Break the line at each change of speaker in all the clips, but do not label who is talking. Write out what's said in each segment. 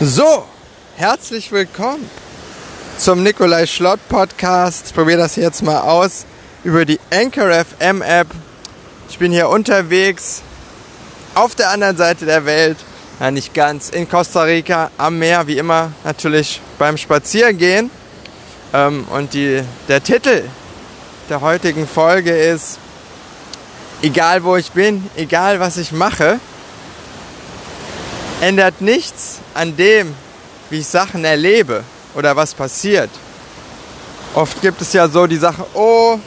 So, herzlich willkommen zum Nikolai Schlott Podcast. Ich probiere das jetzt mal aus über die Anchor FM App. Ich bin hier unterwegs auf der anderen Seite der Welt, ja, nicht ganz, in Costa Rica am Meer, wie immer natürlich beim Spaziergehen. Ähm, und die, der Titel der heutigen Folge ist, egal wo ich bin, egal was ich mache, ändert nichts an dem, wie ich Sachen erlebe oder was passiert. Oft gibt es ja so die Sache, oh,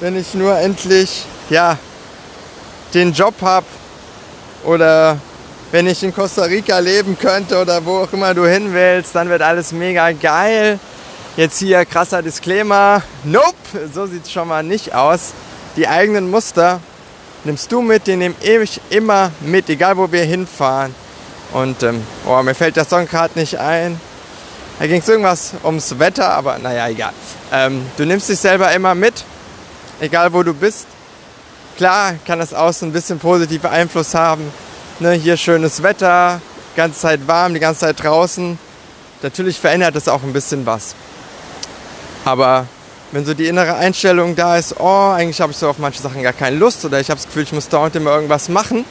wenn ich nur endlich, ja, den Job habe oder wenn ich in Costa Rica leben könnte oder wo auch immer du hin willst, dann wird alles mega geil. Jetzt hier krasser Disclaimer. Nope, so sieht es schon mal nicht aus. Die eigenen Muster nimmst du mit, die nehme ich immer mit, egal wo wir hinfahren. Und ähm, oh, mir fällt der Song gerade nicht ein. Da ging es irgendwas ums Wetter, aber naja, egal. Ähm, du nimmst dich selber immer mit, egal wo du bist. Klar kann das außen ein bisschen positiven Einfluss haben. Ne, hier schönes Wetter, die ganze Zeit warm, die ganze Zeit draußen. Natürlich verändert das auch ein bisschen was. Aber wenn so die innere Einstellung da ist, oh, eigentlich habe ich so auf manche Sachen gar keine Lust oder ich habe das Gefühl, ich muss dauernd immer irgendwas machen,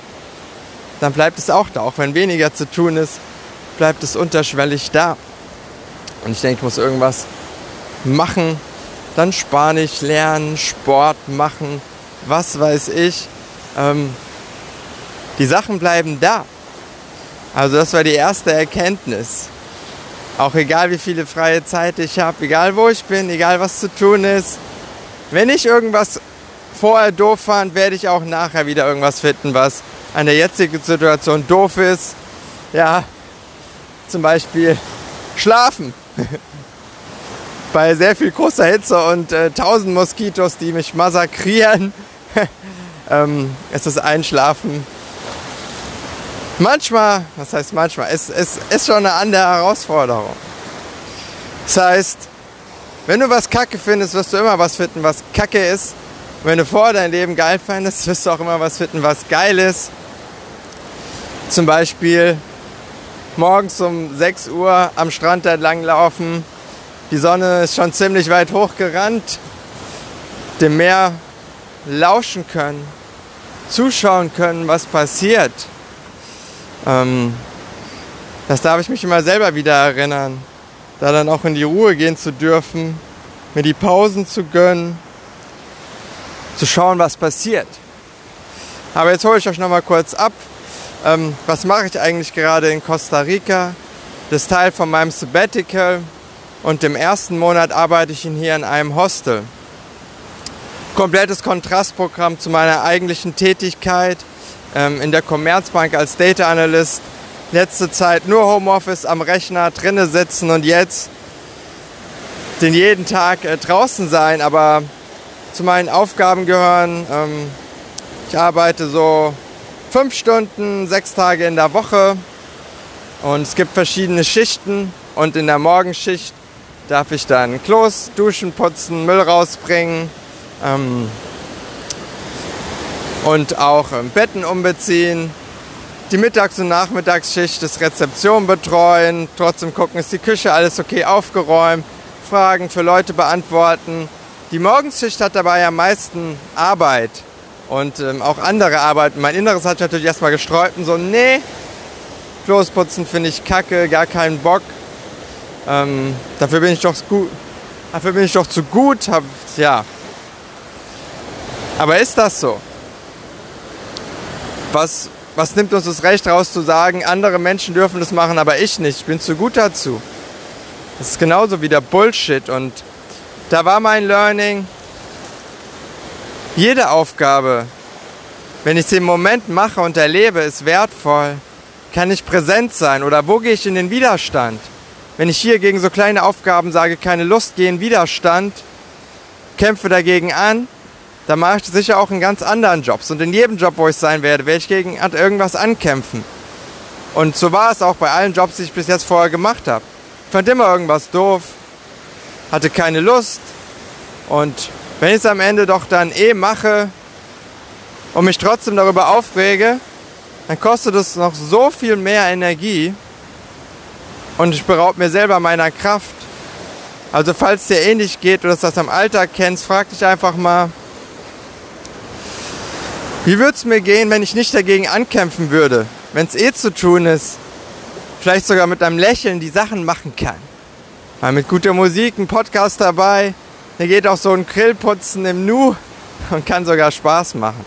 dann bleibt es auch da. Auch wenn weniger zu tun ist, bleibt es unterschwellig da. Und ich denke, ich muss irgendwas machen, dann Spanisch lernen, Sport machen, was weiß ich. Ähm, die Sachen bleiben da. Also das war die erste Erkenntnis. Auch egal wie viele freie Zeit ich habe, egal wo ich bin, egal was zu tun ist. Wenn ich irgendwas vorher doof fand, werde ich auch nachher wieder irgendwas finden, was an der jetzigen Situation doof ist. Ja, zum Beispiel schlafen. Bei sehr viel großer Hitze und äh, tausend Moskitos, die mich massakrieren, ähm, ist das Einschlafen manchmal, was heißt manchmal, es, es ist schon eine andere Herausforderung. Das heißt, wenn du was Kacke findest, wirst du immer was finden, was Kacke ist. Und wenn du vorher dein Leben geil findest, wirst du auch immer was finden, was geil ist. Zum Beispiel morgens um 6 Uhr am Strand entlang laufen. Die Sonne ist schon ziemlich weit hochgerannt. Dem Meer lauschen können, zuschauen können, was passiert. Ähm, das darf ich mich immer selber wieder erinnern. Da dann auch in die Ruhe gehen zu dürfen, mir die Pausen zu gönnen, zu schauen, was passiert. Aber jetzt hole ich euch noch mal kurz ab. Ähm, was mache ich eigentlich gerade in Costa Rica? Das ist Teil von meinem Sabbatical und im ersten Monat arbeite ich hier in einem Hostel. Komplettes Kontrastprogramm zu meiner eigentlichen Tätigkeit ähm, in der Commerzbank als Data Analyst. Letzte Zeit nur Homeoffice am Rechner, drinnen sitzen und jetzt den jeden Tag äh, draußen sein. Aber zu meinen Aufgaben gehören, ähm, ich arbeite so fünf Stunden, sechs Tage in der Woche. Und es gibt verschiedene Schichten. Und in der Morgenschicht darf ich dann Klos, Duschen, putzen, Müll rausbringen. Ähm, und auch ähm, Betten umbeziehen. Die Mittags- und Nachmittagsschicht ist Rezeption betreuen. Trotzdem gucken, ist die Küche alles okay aufgeräumt. Fragen für Leute beantworten. Die Morgensschicht hat dabei am meisten Arbeit und ähm, auch andere Arbeiten. Mein Inneres hat natürlich erstmal gesträubt und so, nee, Klosputzen finde ich kacke, gar keinen Bock. Ähm, dafür bin ich doch gut. Dafür bin ich doch zu gut. Hab, ja. Aber ist das so? Was, was nimmt uns das Recht raus zu sagen, andere Menschen dürfen das machen, aber ich nicht. Ich bin zu gut dazu. Das ist genauso wie der Bullshit. Und da war mein Learning, jede Aufgabe, wenn ich sie im Moment mache und erlebe, ist wertvoll. Kann ich präsent sein oder wo gehe ich in den Widerstand? Wenn ich hier gegen so kleine Aufgaben sage, keine Lust, gehe in Widerstand, kämpfe dagegen an, dann mache ich sicher auch in ganz anderen Jobs. Und in jedem Job, wo ich sein werde, werde ich gegen irgendwas ankämpfen. Und so war es auch bei allen Jobs, die ich bis jetzt vorher gemacht habe. Ich fand immer irgendwas doof, hatte keine Lust. Und wenn ich es am Ende doch dann eh mache und mich trotzdem darüber aufrege, dann kostet es noch so viel mehr Energie, und ich beraube mir selber meiner Kraft. Also falls dir ähnlich geht oder das am Alltag kennst, frag dich einfach mal, wie würde es mir gehen, wenn ich nicht dagegen ankämpfen würde, wenn es eh zu tun ist, vielleicht sogar mit einem Lächeln die Sachen machen kann. Weil mit guter Musik, ein Podcast dabei, da geht auch so ein Grillputzen im Nu und kann sogar Spaß machen.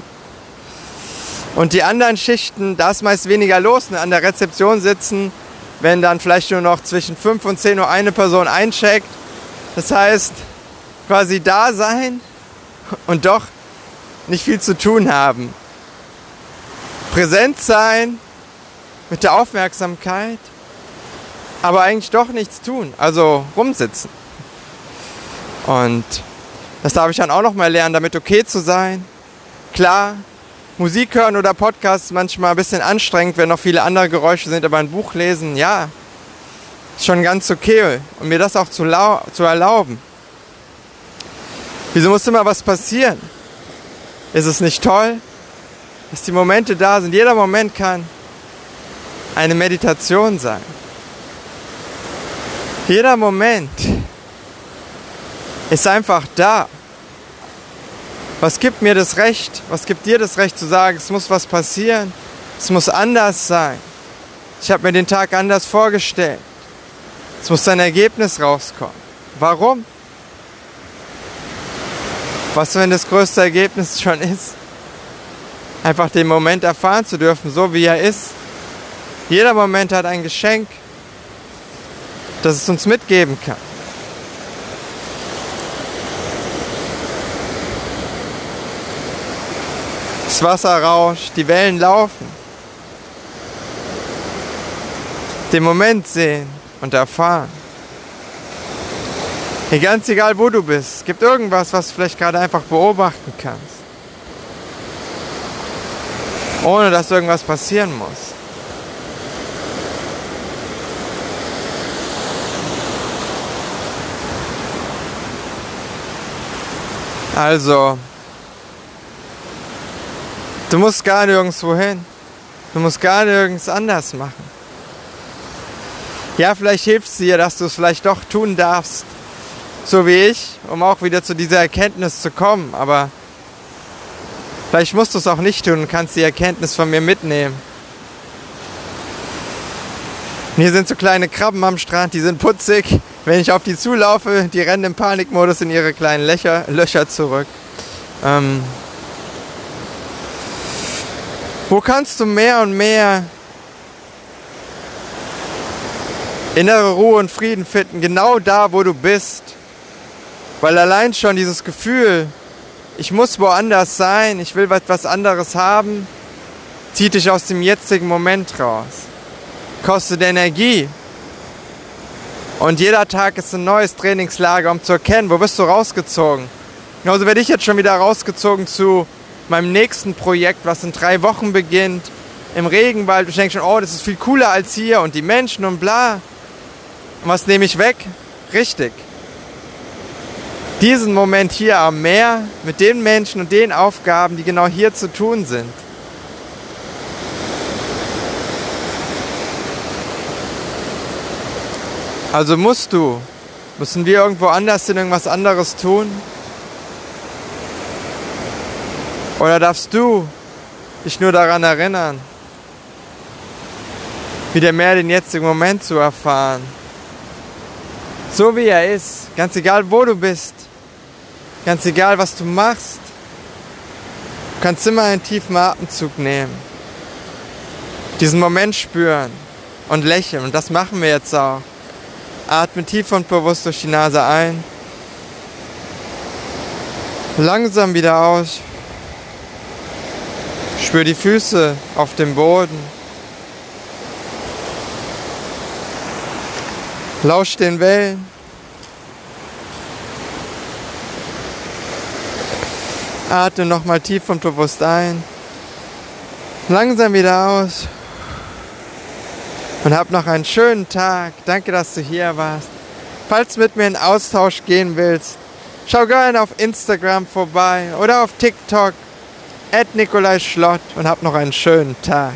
Und die anderen Schichten, da ist meist weniger los. An der Rezeption sitzen, wenn dann vielleicht nur noch zwischen 5 und 10 Uhr eine Person eincheckt. Das heißt, quasi da sein und doch nicht viel zu tun haben. Präsent sein mit der Aufmerksamkeit, aber eigentlich doch nichts tun, also rumsitzen. Und das darf ich dann auch noch mal lernen, damit okay zu sein. Klar, Musik hören oder Podcasts manchmal ein bisschen anstrengend, wenn noch viele andere Geräusche sind, aber ein Buch lesen, ja, ist schon ganz okay. Und mir das auch zu, zu erlauben. Wieso muss immer was passieren? Ist es nicht toll, dass die Momente da sind? Jeder Moment kann eine Meditation sein. Jeder Moment ist einfach da. Was gibt mir das Recht? Was gibt dir das Recht zu sagen, es muss was passieren? Es muss anders sein. Ich habe mir den Tag anders vorgestellt. Es muss ein Ergebnis rauskommen. Warum? Was, wenn das größte Ergebnis schon ist? Einfach den Moment erfahren zu dürfen, so wie er ist. Jeder Moment hat ein Geschenk, das es uns mitgeben kann. Das Wasser rauscht, die Wellen laufen. Den Moment sehen und erfahren. Hey, ganz egal, wo du bist, es gibt irgendwas, was du vielleicht gerade einfach beobachten kannst. Ohne dass irgendwas passieren muss. Also, du musst gar nirgendwo hin. Du musst gar nirgends anders machen. Ja, vielleicht hilft es dir, dass du es vielleicht doch tun darfst so wie ich, um auch wieder zu dieser Erkenntnis zu kommen. Aber vielleicht musst du es auch nicht tun und kannst die Erkenntnis von mir mitnehmen. Und hier sind so kleine Krabben am Strand, die sind putzig. Wenn ich auf die zulaufe, die rennen im Panikmodus in ihre kleinen Löcher, Löcher zurück. Ähm wo kannst du mehr und mehr innere Ruhe und Frieden finden? Genau da, wo du bist. Weil allein schon dieses Gefühl, ich muss woanders sein, ich will etwas anderes haben, zieht dich aus dem jetzigen Moment raus. Kostet Energie. Und jeder Tag ist ein neues Trainingslager, um zu erkennen, wo bist du rausgezogen. Genauso werde ich jetzt schon wieder rausgezogen zu meinem nächsten Projekt, was in drei Wochen beginnt. Im Regenwald. Ich denke schon, oh, das ist viel cooler als hier und die Menschen und bla. Und was nehme ich weg? Richtig diesen Moment hier am Meer mit den Menschen und den Aufgaben, die genau hier zu tun sind. Also musst du, müssen wir irgendwo anders in irgendwas anderes tun? Oder darfst du dich nur daran erinnern, wieder mehr den jetzigen Moment zu erfahren? So wie er ist, ganz egal wo du bist, Ganz egal, was du machst, du kannst immer einen tiefen Atemzug nehmen. Diesen Moment spüren und lächeln. Und das machen wir jetzt auch. Atme tief und bewusst durch die Nase ein. Langsam wieder aus. Spür die Füße auf dem Boden. Lausch den Wellen. Atme nochmal tief und bewusst ein. Langsam wieder aus. Und hab noch einen schönen Tag. Danke, dass du hier warst. Falls du mit mir in Austausch gehen willst, schau gerne auf Instagram vorbei oder auf TikTok at Nikolai Schlott und hab noch einen schönen Tag.